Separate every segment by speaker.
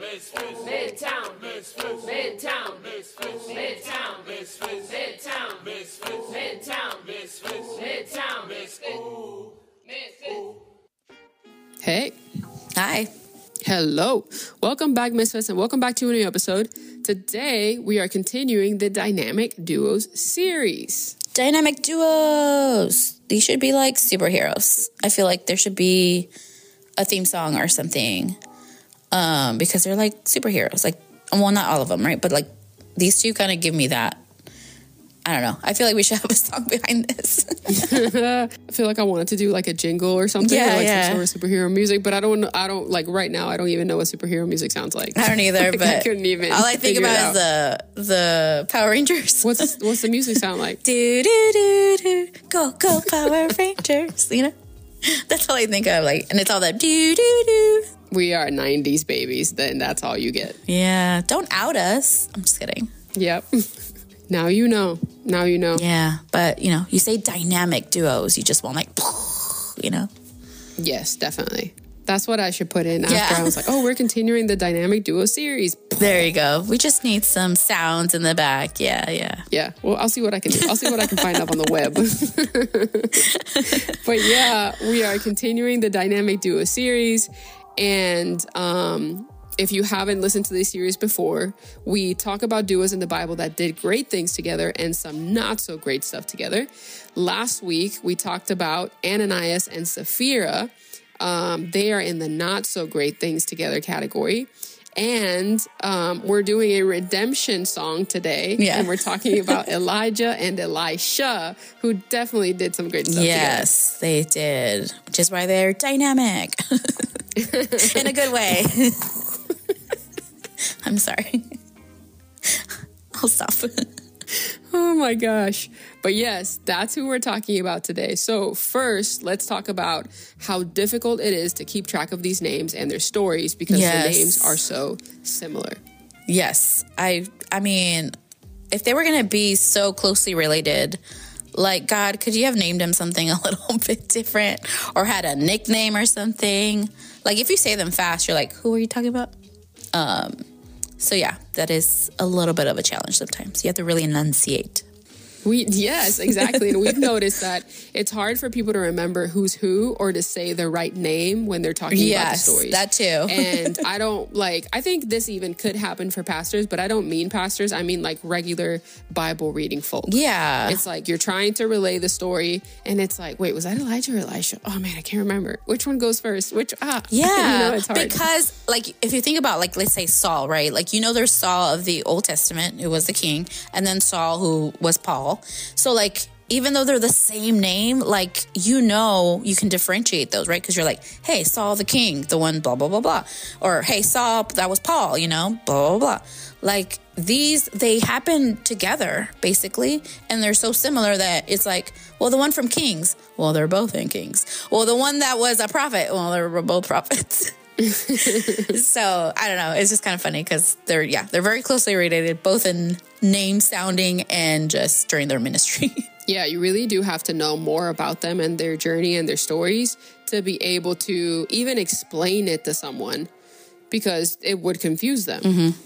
Speaker 1: Midtown, Midtown, Midtown, Midtown, Midtown, Midtown,
Speaker 2: Hey,
Speaker 3: Hi.
Speaker 2: hello. Welcome back, Misfits, and welcome back to a new episode. Today, we are continuing the Dynamic Duos series.
Speaker 3: Dynamic duos. These should be like superheroes. I feel like there should be a theme song or something. Um, because they're like superheroes. Like well, not all of them, right? But like these two kind of give me that. I don't know. I feel like we should have a song behind this.
Speaker 2: I feel like I wanted to do like a jingle or something,
Speaker 3: Yeah,
Speaker 2: or like
Speaker 3: yeah.
Speaker 2: some sort of superhero music, but I don't. I don't like right now. I don't even know what superhero music sounds like.
Speaker 3: I don't either,
Speaker 2: Like,
Speaker 3: but
Speaker 2: I couldn't even.
Speaker 3: all I think about is the the Power Rangers.
Speaker 2: what's what's the music sound like?
Speaker 3: do do do do go go Power Rangers. You know, that's all I think of. Like, and it's all that do do do.
Speaker 2: We are '90s babies. Then that's all you get.
Speaker 3: Yeah, don't out us. I'm just kidding.
Speaker 2: Yep. now you know. Now you know.
Speaker 3: Yeah, but you know, you say dynamic duos, you just want like, you know.
Speaker 2: Yes, definitely. That's what I should put in after
Speaker 3: Yeah.
Speaker 2: I was like, oh, we're continuing the dynamic duo series.
Speaker 3: There you go. We just need some sounds in the back. Yeah, yeah.
Speaker 2: Yeah. Well, I'll see what I can do. I'll see what I can find up on the web. but yeah, we are continuing the dynamic duo series. And um, if you haven't listened to this series before, we talk about duos in the Bible that did great things together and some not so great stuff together. Last week, we talked about Ananias and Sapphira. Um, they are in the not so great things together category. And um, we're doing a redemption song today.
Speaker 3: Yeah.
Speaker 2: And we're talking about Elijah and Elisha, who definitely did some great stuff
Speaker 3: Yes, they did. Which is why they're dynamic a good way. I'm sorry. I'll stop.
Speaker 2: Oh my gosh. But yes, that's who we're talking about today. So, first, let's talk about how difficult it is to keep track of these names and their stories because
Speaker 3: Yes.
Speaker 2: the names are so similar.
Speaker 3: Yes, I. I mean, if they were gonna be so closely related, like God, could you have named him something a little bit different, or had a nickname or something? Like if you say them fast, you're like, who are you talking about? Um. So yeah, that is a little bit of a challenge sometimes. You have to really enunciate.
Speaker 2: We yes, exactly. and we've noticed that it's hard for people to remember who's who or to say the right name when they're talking
Speaker 3: Yes,
Speaker 2: about the stories.
Speaker 3: that too.
Speaker 2: and I don't like I think this even could happen for pastors, but I don't mean pastors. I mean like regular Bible reading folk.
Speaker 3: Yeah.
Speaker 2: It's like you're trying to relay the story and it's like, wait, was that Elijah or Elisha? Oh man, I can't remember. Which one goes first? Which ah
Speaker 3: Yeah,
Speaker 2: you know, it's hard.
Speaker 3: because like if you think about like let's say Saul, right? Like you know there's Saul of the Old Testament who was the king, and then Saul who was Paul. So like even though they're the same name, like you know you can differentiate those, right? Because you're like, hey, Saul the king, the one blah blah blah blah, or hey Saul that was Paul, you know, blah blah blah. Like these they happen together basically, and they're so similar that it's like, well, the one from Kings, well, they're both in Kings. Well, the one that was a prophet, well, they were both prophets. so I don't know. It's just kind of funny because they're yeah they're very closely related, both in name sounding and just during their ministry.
Speaker 2: Yeah, you really do have to know more about them and their journey and their stories to be able to even explain it to someone because it would confuse them. Mm-hmm.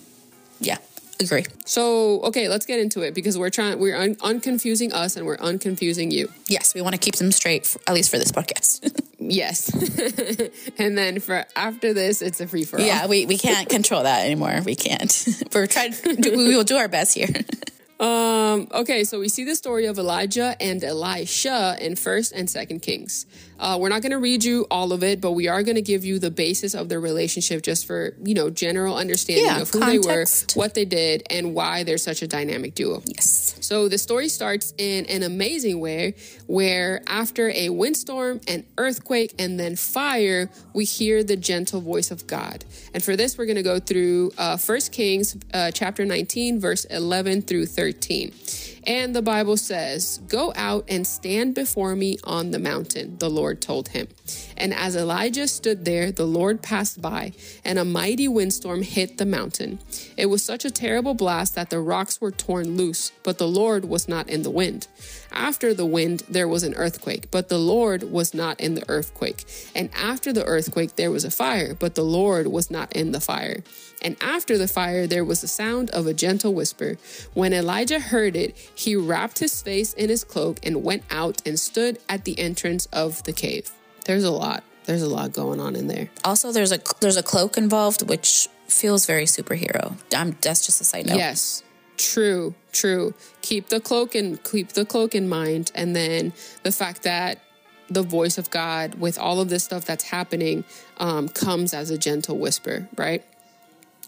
Speaker 3: yeah, agree.
Speaker 2: So, okay, let's get into it because we're trying we're un- unconfusing us and we're unconfusing you.
Speaker 3: Yes, we want to keep them straight, for, at least for this podcast.
Speaker 2: Yes. and then for after this, it's a free for all.
Speaker 3: yeah, we, we can't control that anymore. We can't. We're trying. We will do our best here.
Speaker 2: Um, okay, so we see the story of Elijah and Elisha in First and Second Kings. Uh, we're not going to read you all of it, but we are going to give you the basis of their relationship just for, you know, general understanding
Speaker 3: Yeah,
Speaker 2: of who
Speaker 3: context.
Speaker 2: they were, what they did, and why they're such a dynamic duo.
Speaker 3: Yes.
Speaker 2: So the story starts in an amazing way where after a windstorm, an earthquake, and then fire, we hear the gentle voice of God. And for this, we're going to go through uh, 1 Kings uh, chapter 19, verse 11 through 13. And the Bible says, Go out and stand before me on the mountain, the Lord told him. And as Elijah stood there, the Lord passed by, and a mighty windstorm hit the mountain. It was such a terrible blast that the rocks were torn loose, but the Lord was not in the wind. After the wind, there was an earthquake, but the Lord was not in the earthquake. And after the earthquake, there was a fire, but the Lord was not in the fire. And after the fire, there was the sound of a gentle whisper. When Elijah heard it, he wrapped his face in his cloak and went out and stood at the entrance of the cave. There's a lot. There's a lot going on in there.
Speaker 3: Also, there's a there's a cloak involved, which feels very superhero. I'm, that's just a side note.
Speaker 2: Yes. True, true. Keep the cloak and keep the cloak in mind and then the fact that the voice of God with all of this stuff that's happening um, comes as a gentle whisper, right?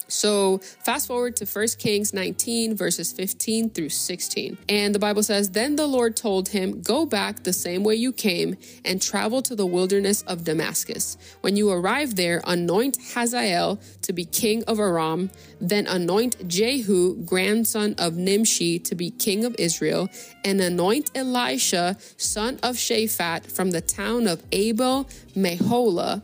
Speaker 2: So fast forward to 1 Kings 19, verses 15 through 16. And the Bible says, Then the Lord told him, Go back the same way you came and travel to the wilderness of Damascus. When you arrive there, anoint Hazael to be king of Aram, then anoint Jehu, grandson of Nimshi, to be king of Israel, and anoint Elisha, son of Shaphat, from the town of Abel Meholah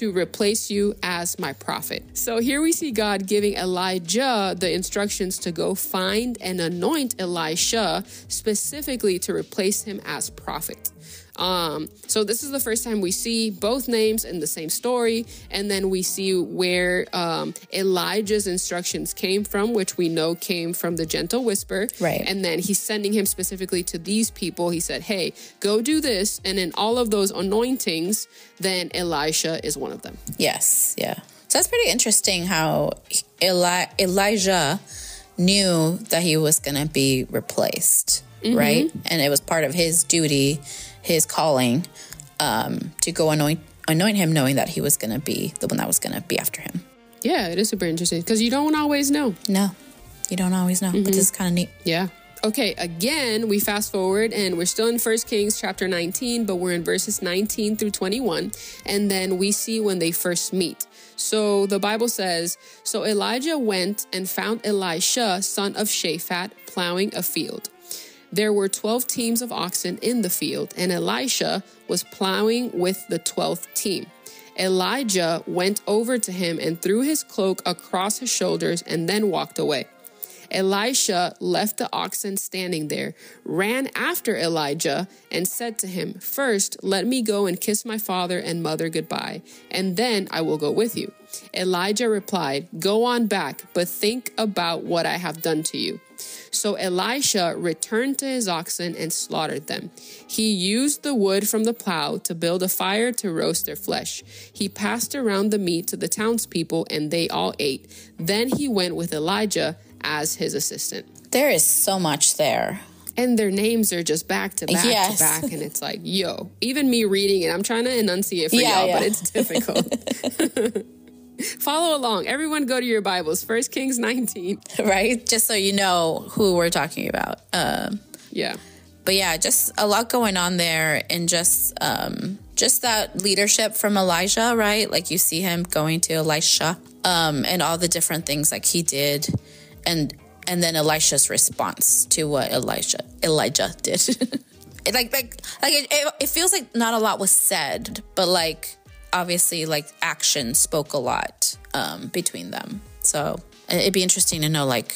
Speaker 2: to replace you as my prophet. So here we see God giving Elijah the instructions to go find and anoint Elisha specifically to replace him as prophet. Um, so this is the first time we see both names in the same story, and then we see where um, Elijah's instructions came from, which we know came from the gentle whisper.
Speaker 3: Right.
Speaker 2: And then he's sending him specifically to these people. He said, "Hey, go do this," and in all of those anointings, then Elisha is one of them.
Speaker 3: Yes. Yeah. So that's pretty interesting how Eli- Elijah knew that he was going to be replaced, right? And it was part of his duty, his calling, um, to go anoint anoint him, knowing that he was going to be the one that was going to be after him.
Speaker 2: Yeah, it is super interesting because you don't always know.
Speaker 3: No, you don't always know, but this is kind of neat.
Speaker 2: Yeah. Okay, again, we fast forward and we're still in First Kings chapter 19, but we're in verses 19 through 21. And then we see when they first meet. So the Bible says So Elijah went and found Elisha, son of Shaphat, plowing a field. There were 12 teams of oxen in the field, and Elisha was plowing with the 12th team. Elijah went over to him and threw his cloak across his shoulders and then walked away. Elisha left the oxen standing there, ran after Elijah, and said to him, First, let me go and kiss my father and mother goodbye, and then I will go with you. Elijah replied, Go on back, but think about what I have done to you. So Elisha returned to his oxen and slaughtered them. He used the wood from the plow to build a fire to roast their flesh. He passed around the meat to the townspeople, and they all ate. Then he went with Elijah as his assistant.
Speaker 3: There is so much there.
Speaker 2: And their names are just back to back
Speaker 3: Yes.
Speaker 2: to back. And it's like, yo, even me reading it, I'm trying to enunciate for
Speaker 3: Yeah,
Speaker 2: y'all,
Speaker 3: yeah.
Speaker 2: but it's difficult. Follow along. Everyone go to your Bibles. First Kings 19.
Speaker 3: right? Just so you know who we're talking about. Um,
Speaker 2: Yeah.
Speaker 3: but yeah, just a lot going on there, and just um, just that leadership from Elijah, right? Like you see him going to Elisha, um, and all the different things like he did, and and then Elisha's response to what Elijah Elijah did. it, like like like it, it, it feels like not a lot was said, but like obviously like action spoke a lot um, between them. So it'd be interesting to know like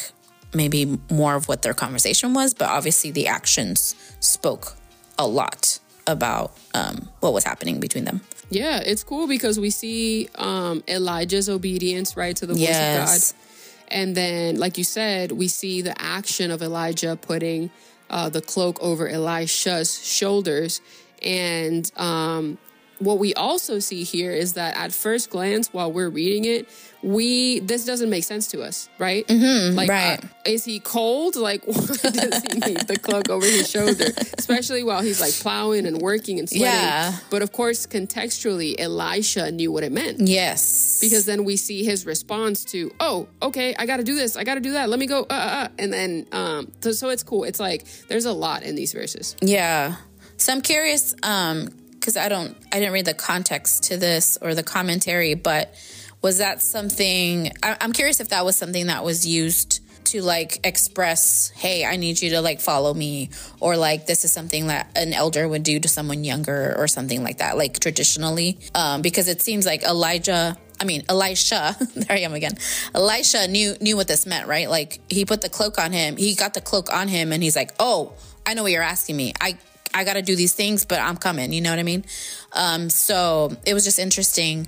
Speaker 3: maybe more of what their conversation was, but obviously the actions spoke a lot about um, what was happening between them.
Speaker 2: Yeah, it's cool because we see um, Elijah's obedience, right, to the voice
Speaker 3: Yes.
Speaker 2: of God. And then, like you said, we see the action of Elijah putting uh, the cloak over Elisha's shoulders. And um, what we also see here is that at first glance, while we're reading it, we this doesn't make sense to us, right? Mm-hmm, like,
Speaker 3: right.
Speaker 2: uh, is he cold? Like, why does he need the cloak over his shoulder? Especially while he's like plowing and working and sweating.
Speaker 3: Yeah.
Speaker 2: But of course, contextually, Elisha knew what it meant
Speaker 3: Yes.
Speaker 2: because then we see his response to, "Oh, okay, I got to do this, I got to do that. Let me go." Uh, uh, uh. And then, um, so, so it's cool. It's like there's a lot in these verses.
Speaker 3: Yeah. So I'm curious, um, because I don't, I didn't read the context to this or the commentary, but was that something? I, I'm curious if that was something that was used to like express, hey, I need you to like follow me, or like this is something that an elder would do to someone younger, or something like that, like traditionally. Um, because it seems like Elijah I mean, Elisha, there I am again. Elisha knew knew what this meant, right? Like he put the cloak on him. He got the cloak on him and he's like, "Oh, I know what you're asking me. I I got to do these things, but I'm coming." You know what I mean? Um so it was just interesting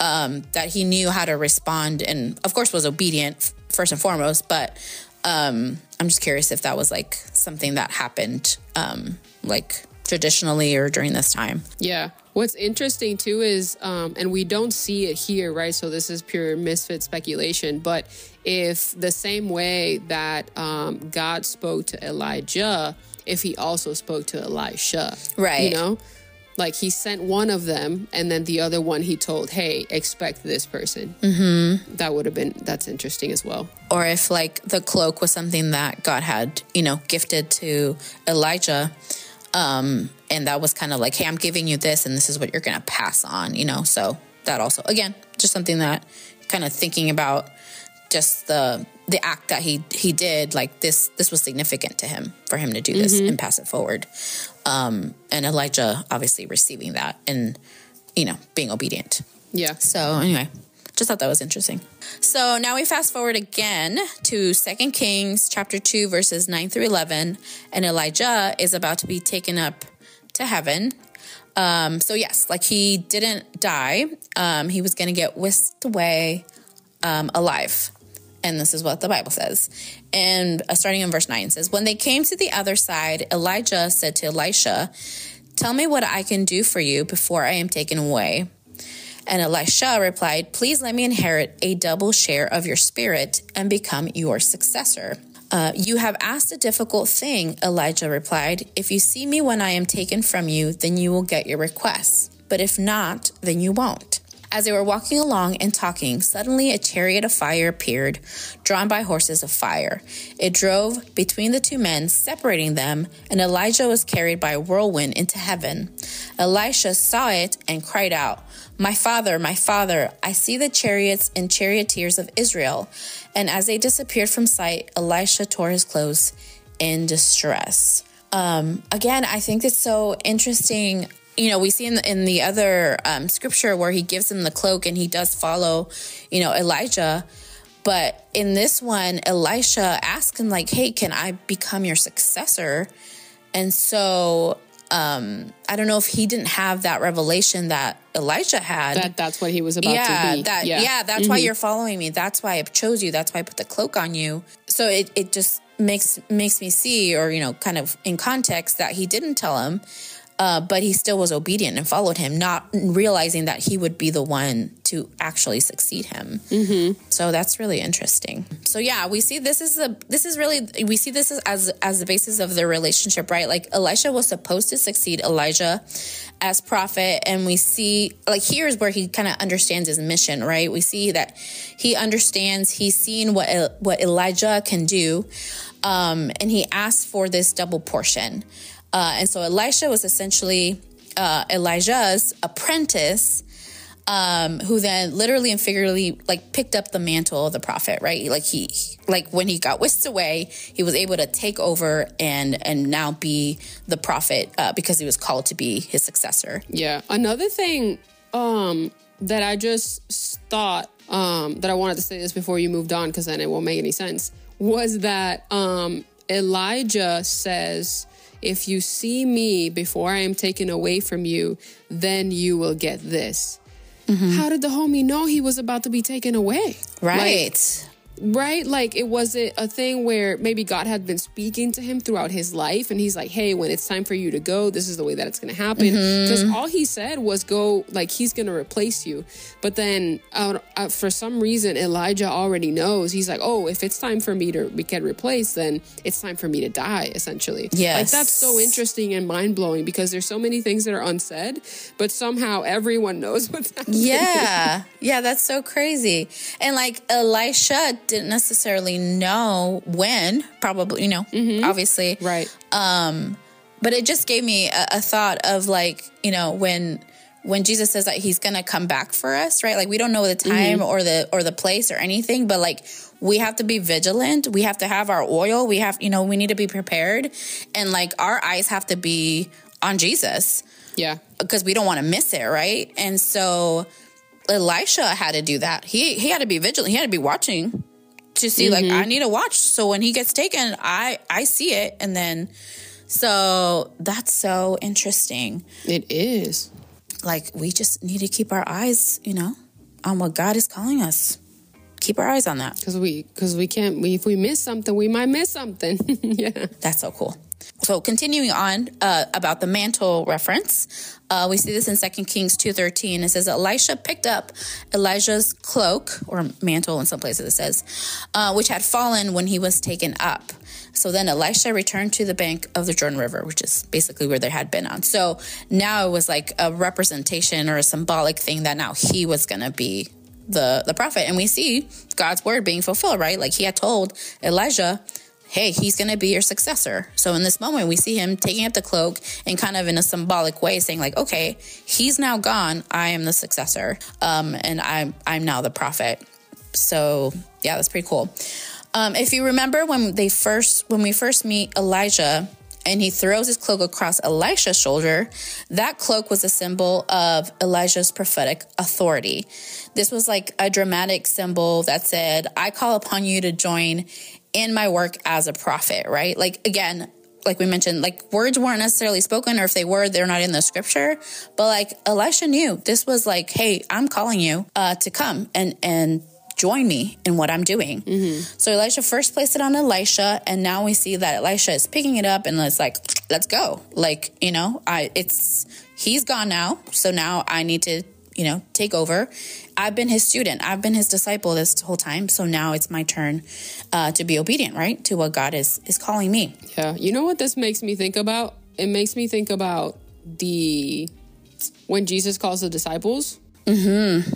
Speaker 3: um that he knew how to respond and of course was obedient first and foremost, but um I'm just curious if that was like something that happened um like traditionally or during this time.
Speaker 2: Yeah. What's interesting too is, um, and we don't see it here, right? So this is pure misfit speculation. But if the same way that um, God spoke to Elijah, if he also spoke to Elisha,
Speaker 3: Right.
Speaker 2: You know, like he sent one of them, and then the other one he told, "Hey, expect this person." Mm-hmm. That would have been that's interesting as well.
Speaker 3: or if like the cloak was something that God had, you know, gifted to Elijah. Um, and that was kind of like, hey, I'm giving you this, and this is what you're going to pass on, you know. So that also, again, just something that kind of thinking about just the the act that he he did, like this this was significant to him for him to do this and pass it forward. Um, and Elijah obviously receiving that and you know being obedient.
Speaker 2: Yeah.
Speaker 3: So anyway, just thought that was interesting. So now we fast forward again to Second Kings chapter 2 verses 9 through 11 and Elijah is about to be taken up to heaven. Um so yes, like he didn't die. Um he was going to get whisked away um alive. And this is what the Bible says. And uh, starting in verse 9 it says, When they came to the other side, Elijah said to Elisha, Tell me what I can do for you before I am taken away. And Elisha replied, Please let me inherit a double share of your spirit and become your successor. Uh, you have asked a difficult thing, Elijah replied. If you see me when I am taken from you, then you will get your requests. But if not, then you won't. As they were walking along and talking, suddenly a chariot of fire appeared, drawn by horses of fire. It drove between the two men, separating them, and Elijah was carried by a whirlwind into heaven. Elisha saw it and cried out, My father, my father, I see the chariots and charioteers of Israel. And as they disappeared from sight, Elisha tore his clothes in distress. Um, again, I think it's so interesting you know, we see in the, in the other um, scripture where he gives him the cloak and he does follow, you know, Elijah. But in this one, Elisha asks him, like, hey, can I become your successor? And so um, I don't know if he didn't have that revelation that Elijah had.
Speaker 2: That that's what he was about
Speaker 3: yeah,
Speaker 2: to be.
Speaker 3: that yeah, that's why you're following me. That's why I chose you. That's why I put the cloak on you. So it, it just makes makes me see, or you know, kind of in context that he didn't tell him. Uh, but he still was obedient and followed him, not realizing that he would be the one to actually succeed him. Mm-hmm. So that's really interesting. So yeah, we see this is the this is really we see this as, as as the basis of their relationship, right? Like Elisha was supposed to succeed Elijah as prophet, and we see like here's where he kind of understands his mission, right? We see that he understands he's seen what what Elijah can do, um, and he asks for this double portion. Uh, and so Elisha was essentially uh, Elijah's apprentice, um, who then literally and figuratively like picked up the mantle of the prophet, right? Like he, like when he got whisked away, he was able to take over and and now be the prophet uh, because he was called to be his successor.
Speaker 2: Yeah. Another thing um, that I just thought um, that I wanted to say this before you moved on, because then it won't make any sense, was that um, Elijah says, If you see me before I am taken away from you, then you will get this. Mm-hmm. How did the homie know he was about to be taken away?
Speaker 3: Right.
Speaker 2: Right? Like it wasn't a thing where maybe God had been speaking to him throughout his life, and he's like, "Hey, when it's time for you to go, this is the way that it's going to happen." Because all he said was, "Go," like he's going to replace you. But then, uh, uh, for some reason, Elijah already knows. He's like, "Oh, if it's time for me to be- get replaced, then it's time for me to die." Essentially, like that's so interesting and mind blowing because there's so many things that are unsaid, but somehow everyone knows what's happening.
Speaker 3: Yeah. Yeah, that's so crazy. And like Elisha didn't necessarily know when, probably, you know, obviously.
Speaker 2: Right.
Speaker 3: Um, but it just gave me a, a thought of like, you know, when when Jesus says that he's going to come back for us, right? Like we don't know the time
Speaker 2: Mm-hmm.
Speaker 3: or the or the place or anything, but like we have to be vigilant. We have to have our oil. We have, you know, we need to be prepared and like our eyes have to be on Jesus
Speaker 2: Yeah.
Speaker 3: because we don't want to miss it, right? And so Elisha had to do that. He he had to be vigilant. He had to be watching to see like I mm-hmm. need to watch. So when he gets taken, I I see it and then so that's so interesting.
Speaker 2: It is.
Speaker 3: Like we just need to keep our eyes, you know, on what God is calling us. Keep our eyes on that.
Speaker 2: Because we, because we can't. We, if we miss something, we might miss something. yeah.
Speaker 3: That's so cool. So continuing on uh, about the mantle reference, uh, we see this in 2 Kings 2.13. It says, Elisha picked up Elijah's cloak, or mantle in some places it says, uh, which had fallen when he was taken up. So then Elisha returned to the bank of the Jordan River, which is basically where they had been on. So now it was like a representation or a symbolic thing that now he was going to be the the prophet and we see God's word being fulfilled right like he had told Elijah hey he's going to be your successor so in this moment we see him taking up the cloak and kind of in a symbolic way saying like okay he's now gone I am the successor um and I'm I'm now the prophet so yeah that's pretty cool um if you remember when they first when we first meet Elijah and he throws his cloak across Elisha's shoulder. That cloak was a symbol of Elijah's prophetic authority. This was like a dramatic symbol that said, I call upon you to join in my work as a prophet, right? Like, again, like we mentioned, like words weren't necessarily spoken, or if they were, they're not in the scripture. But like Elisha knew this was like, hey, I'm calling you uh, to come and and join me in what I'm doing. So Elisha first placed it on Elisha, and now we see that Elisha is picking it up and it's like, let's go. Like, you know, I it's he's gone now, so now I need to, you know, take over. I've been his student. I've been his disciple this whole time. So now it's my turn uh, to be obedient, right, to what God is is calling me.
Speaker 2: Yeah. You know what this makes me think about? It makes me think about the when Jesus calls the disciples. Mm-hmm.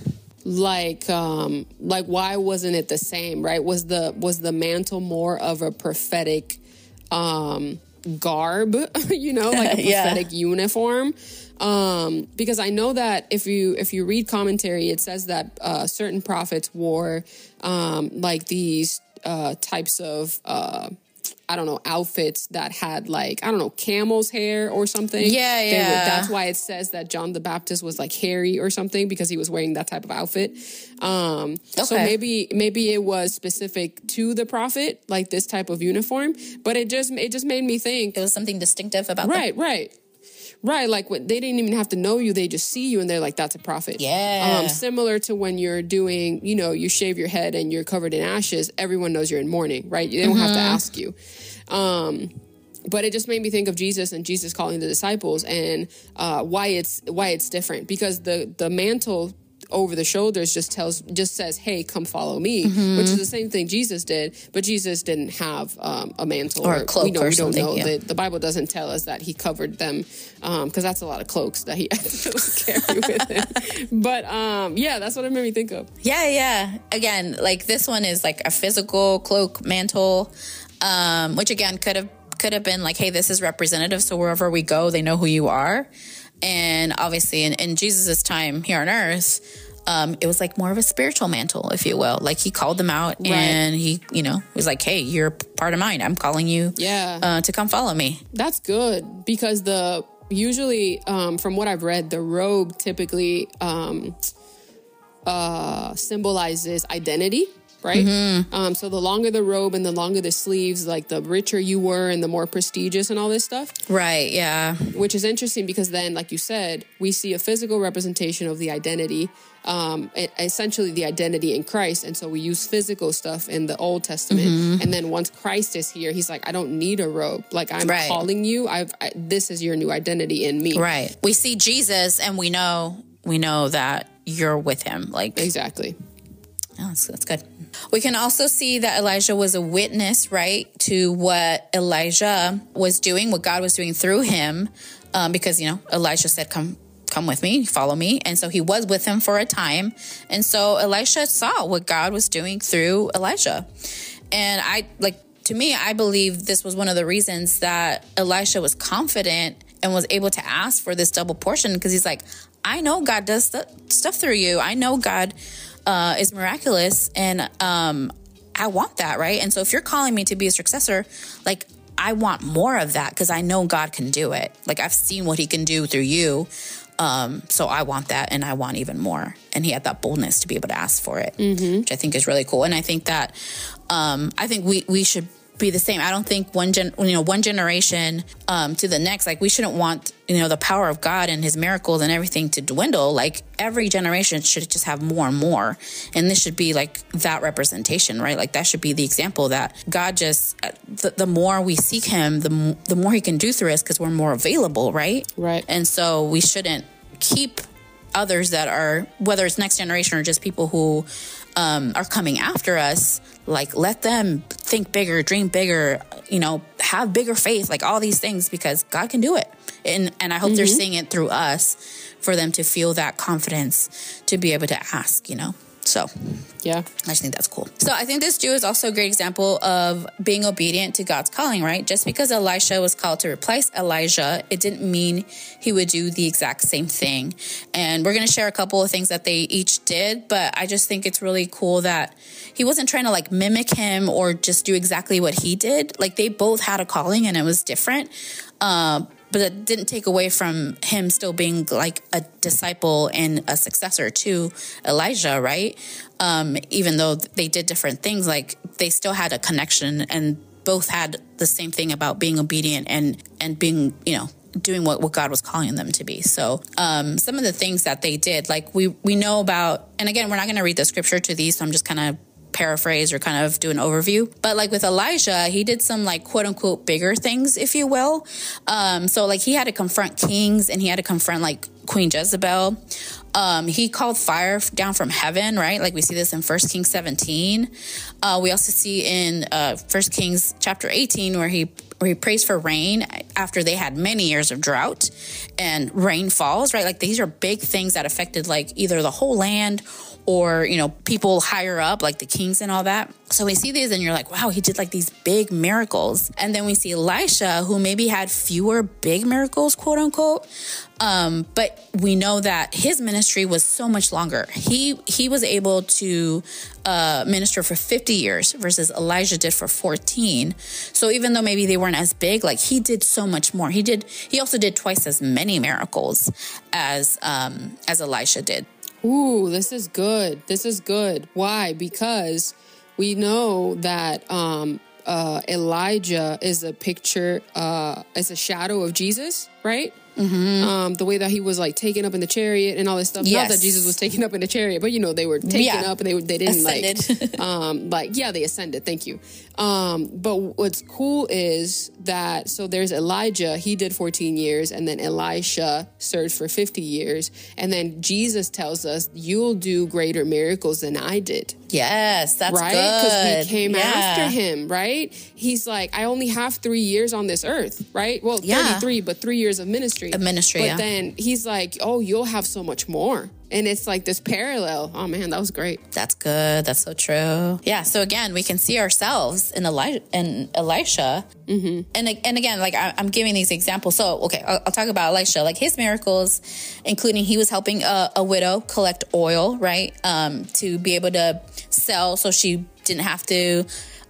Speaker 2: Like, um, like why wasn't it the same? Right? Was the was the mantle more of a prophetic um garb, you know, like a
Speaker 3: Yeah.
Speaker 2: prophetic uniform? Um, because I know that if you if you read commentary, it says that uh, certain prophets wore um, like these uh, types of uh, I don't know outfits that had like I don't know camel's hair or something.
Speaker 3: Yeah, yeah.
Speaker 2: that's why it says that John the Baptist was like hairy or something because he was wearing that type of outfit. Um, So maybe maybe it was specific to the prophet, like this type of uniform. But it just it just made me think
Speaker 3: It was something distinctive about them.
Speaker 2: Right, right. Like what they didn't even have to know you; they just see you, and they're like, "That's a prophet."
Speaker 3: Yeah.
Speaker 2: Um, similar to when you're doing, you know, you shave your head and you're covered in ashes. Everyone knows you're in mourning, right? They don't have to ask you. Um, but it just made me think of Jesus and Jesus calling the disciples, and uh, why it's why it's different because the the mantle over the shoulders just tells just says hey come follow me
Speaker 3: Mm-hmm.
Speaker 2: which is the same thing jesus did but jesus didn't have um, a mantle
Speaker 3: Or a cloak
Speaker 2: we, know,
Speaker 3: or
Speaker 2: we don't know
Speaker 3: yeah.
Speaker 2: the, the bible doesn't tell us that he covered them because that's a lot of cloaks that he had to carry with him but um, yeah that's what it made me think of
Speaker 3: Yeah, yeah. Again, like this one is like a physical cloak mantle, um, which again could have could have been like, hey, this is representative, so wherever we go, they know who you are. And obviously, in, in Jesus' time here on earth, um, it was like more of a spiritual mantle, if you will. Like he called them out, and he, you know, was like, hey, you're part of mine. I'm calling you,
Speaker 2: Yeah.
Speaker 3: uh, to come follow me.
Speaker 2: That's good because the usually um, from what I've read, the robe typically um, uh, symbolizes identity, right? Um, so the longer the robe and the longer the sleeves, like the richer you were and the more prestigious and all this stuff.
Speaker 3: Right? Yeah.
Speaker 2: Which is interesting because then, like you said, we see a physical representation of the identity, um, essentially the identity in Christ. And so we use physical stuff in the Old Testament. And then once Christ is here, he's like, I don't need a robe. Like I'm
Speaker 3: Right.
Speaker 2: calling you. I've I, this is your new identity in me.
Speaker 3: Right. We see Jesus, and we know we know that you're with him. Like
Speaker 2: Exactly.
Speaker 3: Oh, that's, that's good. We can also see that Elijah was a witness, right, to what Elijah was doing, what God was doing through him, um, because you know Elijah said, "Come, come with me, follow me," and so he was with him for a time, and so Elisha saw what God was doing through Elijah, and I like to me, I believe this was one of the reasons that Elisha was confident and was able to ask for this double portion because he's like, I know God does st- stuff through you. I know God uh, is miraculous, and um, I want that, right? And so if you're calling me to be a successor, like I want more of that because I know God can do it. Like I've seen what He can do through you. Um, so I want that and I want even more. And he had that boldness to be able to ask for it, mm-hmm. which I think is really cool. And I think that, um, I think we, we should be the same. I don't think one gen, you know, one generation um, to the next, like we shouldn't want, you know, the power of God and His miracles and everything to dwindle. Like every generation should just have more and more, and this should be like that representation, right? Like that should be the example that God just uh, the, the more we seek Him, the the more He can do through us because we're more available, right?
Speaker 2: Right.
Speaker 3: And so we shouldn't keep others that are whether it's next generation or just people who um, are coming after us like let them think bigger dream bigger you know have bigger faith like all these things because god can do it and and i hope mm-hmm. they're seeing it through us for them to feel that confidence to be able to ask you know so,
Speaker 2: yeah,
Speaker 3: I just think that's cool. So, I think this Jew is also a great example of being obedient to God's calling, right? Just because Elisha was called to replace Elijah, it didn't mean he would do the exact same thing. And we're going to share a couple of things that they each did, but I just think it's really cool that he wasn't trying to like mimic him or just do exactly what he did. Like, they both had a calling and it was different. Uh, but it didn't take away from him still being like a disciple and a successor to Elijah, right? Um, even though they did different things, like they still had a connection and both had the same thing about being obedient and and being, you know, doing what, what God was calling them to be. So um, some of the things that they did, like we we know about, and again, we're not going to read the scripture to these, so I'm just kind of paraphrase or kind of do an overview. But like with Elijah, he did some like quote unquote bigger things, if you will. Um, so like he had to confront kings and he had to confront like Queen Jezebel. Um, he called fire down from heaven, right? Like we see this in First Kings 17. Uh, we also see in uh, Kings chapter 18 where he where he prays for rain after they had many years of drought and rain falls, right? Like these are big things that affected like either the whole land or you know people higher up like the kings and all that. So we see these and you're like wow he did like these big miracles. And then we see elisha who maybe had fewer big miracles quote unquote. Um, but we know that his ministry was so much longer. He he was able to uh, minister for 50 years versus elijah did for 14 so even though maybe they weren't as big like he did so much more. He did he also did twice as many miracles as um, as elisha did
Speaker 2: Ooh, this is good. This is good. Why? Because we know that um, uh, Elijah is a picture, uh, is a shadow of Jesus, right? Mm-hmm. Um, the way that he was like taken up in the chariot and all this stuff. Yes. Not that Jesus was taken up in the chariot, but you know they were taken yeah. up and they they didn't ascended. like um like yeah they ascended. Thank you. Um, but what's cool is that so there's Elijah. He did 14 years, and then Elisha served for 50 years, and then Jesus tells us you'll do greater miracles than I did.
Speaker 3: Yes, that's
Speaker 2: right because he came yeah. after him. Right? He's like, I only have three years on this earth. Right? Well, yeah. 33, but three years of ministry ministry.
Speaker 3: A ministry,
Speaker 2: but
Speaker 3: yeah.
Speaker 2: then he's like, "Oh, you'll have so much more." And it's like this parallel. Oh man, that was great.
Speaker 3: That's good. That's so true. Yeah. So again, we can see ourselves in Elijah. In Elisha, mm-hmm. and and again, like I, am giving these examples. So okay, I'll, I'll, talk about Elisha. Like his miracles, including he was helping a, a widow collect oil, right, um, to be able to sell, so she didn't have to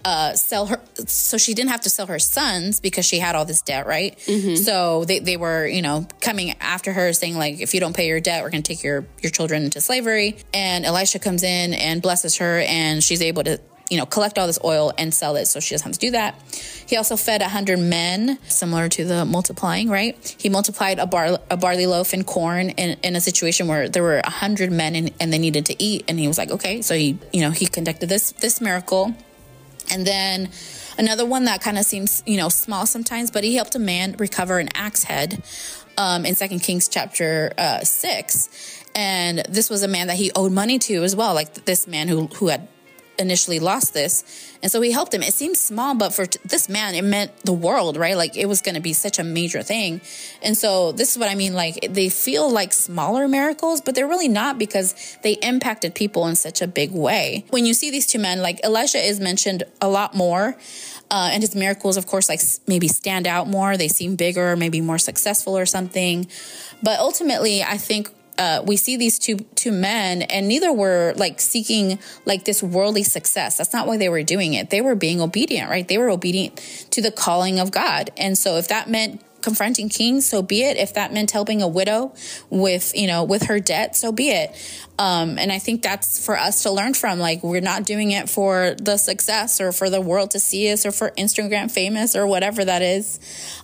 Speaker 3: uh, sell her, so she didn't have to sell her sons because she had all this debt, right? Mm-hmm. So they, they were, you know, coming after her saying like, if you don't pay your debt, we're going to take your, your children into slavery. And Elisha comes in and blesses her and she's able to, you know, collect all this oil and sell it. So she doesn't have to do that. He also fed a hundred men, similar to the multiplying, right? He multiplied a, bar, a barley loaf and corn in, in a situation where there were a hundred men and, and they needed to eat. And he was like, okay. So he, you know, he conducted this, this miracle. And then another one that kind of seems, you know, small sometimes, but he helped a man recover an axe head um, in Second Kings chapter uh, six. And this was a man that he owed money to as well, like this man who who had initially lost this. And so he helped him. It seems small, but for this man, it meant the world, right? Like it was going to be such a major thing. And so this is what I mean. Like they feel like smaller miracles, but they're really not because they impacted people in such a big way. When you see these two men, like Elisha is mentioned a lot more. Uh, and his miracles, of course, like maybe stand out more. They seem bigger, maybe more successful or something. But ultimately, I think uh, we see these two two men, and neither were like seeking like this worldly success. That's not why they were doing it. They were being obedient, right? They were obedient to the calling of God, and so if that meant confronting kings, so be it. If that meant helping a widow with, you know, with her debt, so be it. Um, and I think that's for us to learn from. Like, we're not doing it for the success or for the world to see us or for Instagram famous or whatever that is.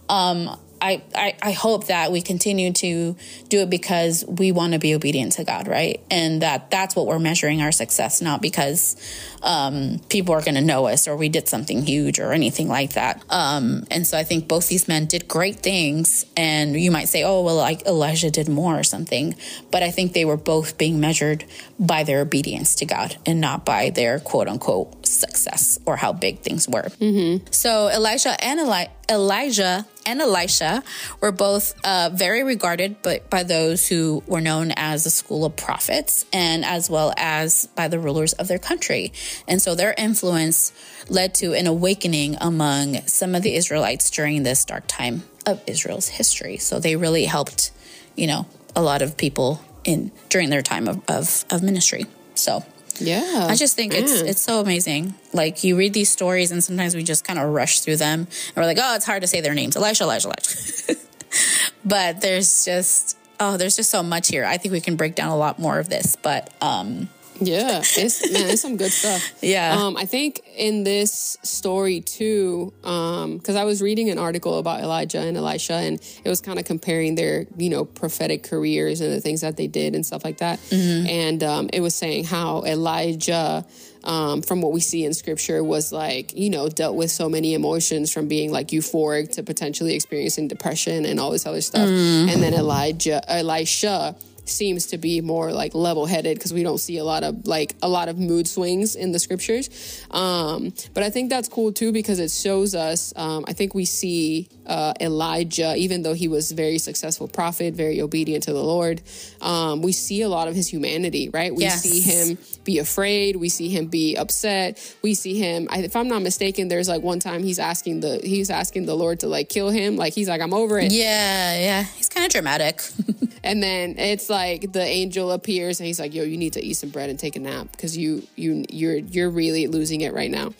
Speaker 3: Um, I, I, I hope that we continue to do it because we want to be obedient to God, right? And that that's what we're measuring our success, not because um, people are going to know us or we did something huge or anything like that. Um, and so I think both these men did great things. And you might say, oh, well, like Elijah did more or something. But I think they were both being measured by their obedience to God and not by their quote unquote success or how big things were. Mm-hmm. So Elijah and Eli- Elijah and Elisha were both uh, very regarded but by those who were known as the school of prophets and as well as by the rulers of their country. And so their influence led to an awakening among some of the Israelites during this dark time of Israel's history. So they really helped, you know, a lot of people in during their time of, of, of ministry. So
Speaker 2: Yeah.
Speaker 3: I just think it's it's so amazing. Like you read these stories and sometimes we just kind of rush through them and we're like, oh, it's hard to say their names. Elisha, Elijah, Elijah. but there's just oh, there's just so much here. I think we can break down a lot more of this. But um
Speaker 2: Yeah, it's man, it's some good stuff.
Speaker 3: Yeah.
Speaker 2: Um, I think in this story too, because I was reading an article about Elijah and Elisha, and it was kind of comparing their, you know, prophetic careers and the things that they did and stuff like that. And um, it was saying how Elijah. Um, from what we see in scripture was like you know dealt with so many emotions from being like euphoric to potentially experiencing depression and all this other stuff and then elijah elisha seems to be more like level headed because we don't see a lot of like a lot of mood swings in the scriptures. Um, but I think that's cool too because it shows us. Um, I think we see uh, Elijah, even though he was a very successful prophet, very obedient to the Lord. Um, we see a lot of his humanity, right? We
Speaker 3: Yes.
Speaker 2: see him be afraid. We see him be upset. We see him. If I'm not mistaken, there's like one time he's asking the he's asking the Lord to like kill him. Like he's like, I'm over it.
Speaker 3: yeah, yeah. He's kind of dramatic.
Speaker 2: And then it's like the angel appears and he's like, "Yo, you need to eat some bread and take a nap because you you you're you're really losing it right now."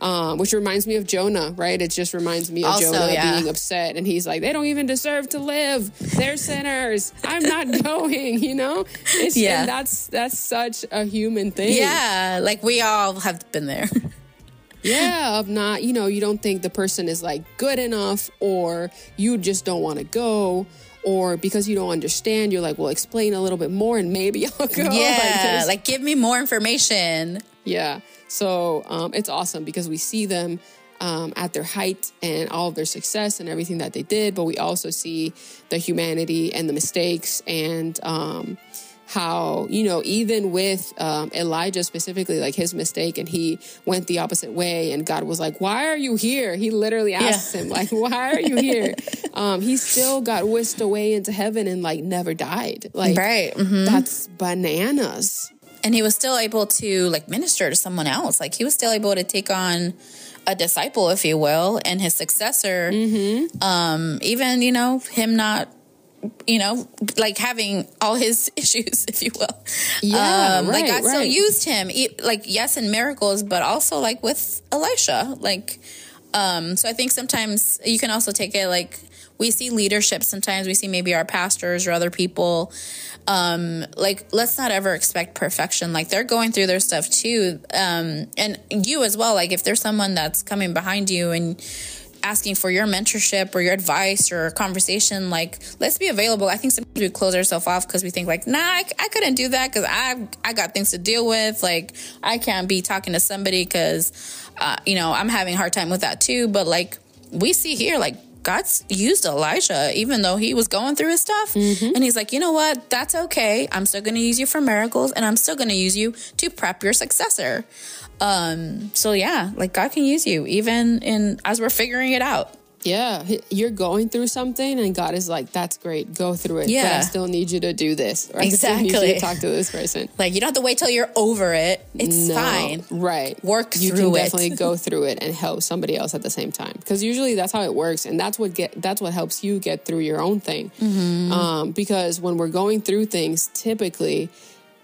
Speaker 2: Um, which reminds me of Jonah, right? It just reminds me of
Speaker 3: Also,
Speaker 2: Jonah
Speaker 3: yeah.
Speaker 2: being upset, and he's like, "They don't even deserve to live. They're sinners. I'm not going." You know? It's,
Speaker 3: Yeah.
Speaker 2: and that's that's such a human thing.
Speaker 3: yeah, like we all have been there.
Speaker 2: yeah of not you know you don't think the person is like good enough or you just don't want to go or because you don't understand you're like well explain a little bit more and maybe i'll go
Speaker 3: yeah,
Speaker 2: there's-
Speaker 3: like give me more information.
Speaker 2: yeah so um, it's awesome because we see them um, at their height and all of their success and everything that they did but we also see the humanity and the mistakes and um, how you know even with um, elijah specifically like his mistake and he went the opposite way and god was like why are you here he literally asked him like why are you here um, he still got whisked away into heaven and like never died like
Speaker 3: Right. mhm.
Speaker 2: that's bananas
Speaker 3: and he was still able to like minister to someone else. Like he was still able to take on a disciple if you will and his successor. Um even you know him not you know like having all his issues if you will.
Speaker 2: Yeah,
Speaker 3: um like
Speaker 2: right,
Speaker 3: god still used him like yes in miracles but also like with elisha. Like um so i think sometimes you can also take it like we see leadership sometimes. We see maybe our pastors or other people um like let's not ever expect perfection. Like they're going through their stuff too. Um and you as well like if there's someone that's coming behind you and asking for your mentorship or your advice or conversation like let's be available. I think sometimes we close ourselves off because we think like nah I, I couldn't do that because i i got things to deal with. Like i can't be talking to somebody because uh, you know i'm having a hard time with that too. But like we see here like God's used Elijah even though he was going through his stuff. And he's like, you know what? That's okay. I'm still going to use you for miracles and I'm still going to use you to prep your successor. Um, so yeah, like God can use you even in as we're figuring it out.
Speaker 2: Yeah, you're going through something, and God is like, "That's great, go through it." but I
Speaker 3: Yeah.
Speaker 2: still need you to do this. Or I still need you
Speaker 3: Exactly.
Speaker 2: to talk to this person.
Speaker 3: Like you don't have to wait till you're over it. It's
Speaker 2: No,
Speaker 3: fine.
Speaker 2: right?
Speaker 3: Work
Speaker 2: you
Speaker 3: through
Speaker 2: can
Speaker 3: it.
Speaker 2: definitely go through it and help somebody else at the same time. Because usually that's how it works, and that's what get that's what helps you get through your own thing.
Speaker 3: Mm-hmm.
Speaker 2: Um, because when we're going through things, typically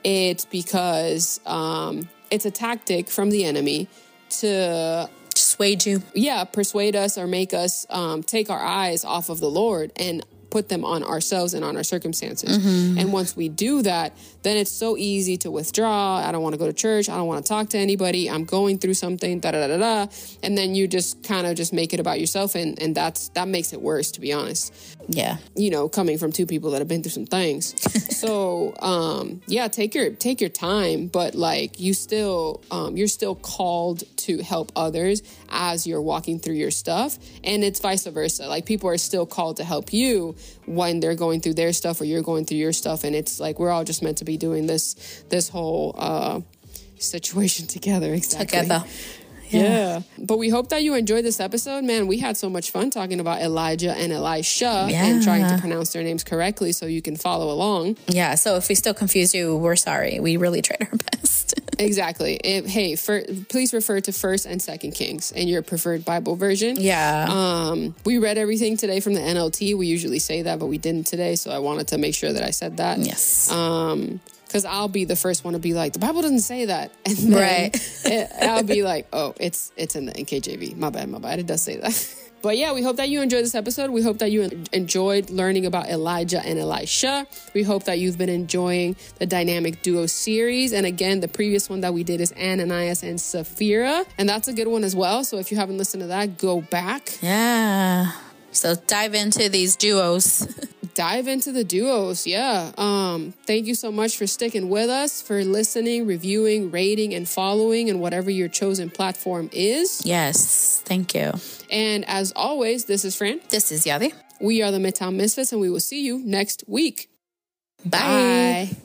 Speaker 2: it's because um, it's a tactic from the enemy to
Speaker 3: Dissuade you.
Speaker 2: yeah, persuade us or make us um, take our eyes off of the Lord and put them on ourselves and on our circumstances. And once we do that, then it's so easy to withdraw. I don't want to go to church. I don't want to talk to anybody. I'm going through something. Da da da. da. And then you just kind of just make it about yourself, and and that's that makes it worse, to be honest
Speaker 3: Yeah.
Speaker 2: you know coming from two people that have been through some things so um yeah take your take your time but like you still um you're still called to help others as you're walking through your stuff and it's vice versa like people are still called to help you when they're going through their stuff or you're going through your stuff and it's like we're all just meant to be doing this this whole uh situation together exactly
Speaker 3: Together.
Speaker 2: Yeah. But we hope that you enjoyed this episode. Man, we had so much fun talking about Elijah and Elisha and trying to pronounce their names correctly so you can follow along.
Speaker 3: Yeah. So if we still confuse you, we're sorry. We really tried our best.
Speaker 2: Exactly. If, hey, for, please refer to First and Second Kings in your preferred Bible version.
Speaker 3: yeah.
Speaker 2: Um, we read everything today from the NLT. We usually say that, but we didn't today. So I wanted to make sure that I said that.
Speaker 3: yes.
Speaker 2: Um, because I'll be the first one to be like, the Bible doesn't say that, and then
Speaker 3: Right.
Speaker 2: it- I'll be like, oh, it's it's in the NKJV. My bad, my bad. It does say that. But yeah, we hope that you enjoyed this episode. We hope that you enjoyed learning about Elijah and Elisha. We hope that you've been enjoying the Dynamic Duo series. And again, the previous one that we did is Ananias and Sapphira, and that's a good one as well. So if you haven't listened to that, go back.
Speaker 3: yeah. So dive into these duos.
Speaker 2: dive into the duos. Yeah. Um, thank you so much for sticking with us, for listening, reviewing, rating, and following, and whatever your chosen platform is.
Speaker 3: yes. Thank you.
Speaker 2: And as always, this is Fran.
Speaker 3: This is Yadi.
Speaker 2: We are the Midtown Misfits, and we will see you next week.
Speaker 3: Bye.
Speaker 2: Bye.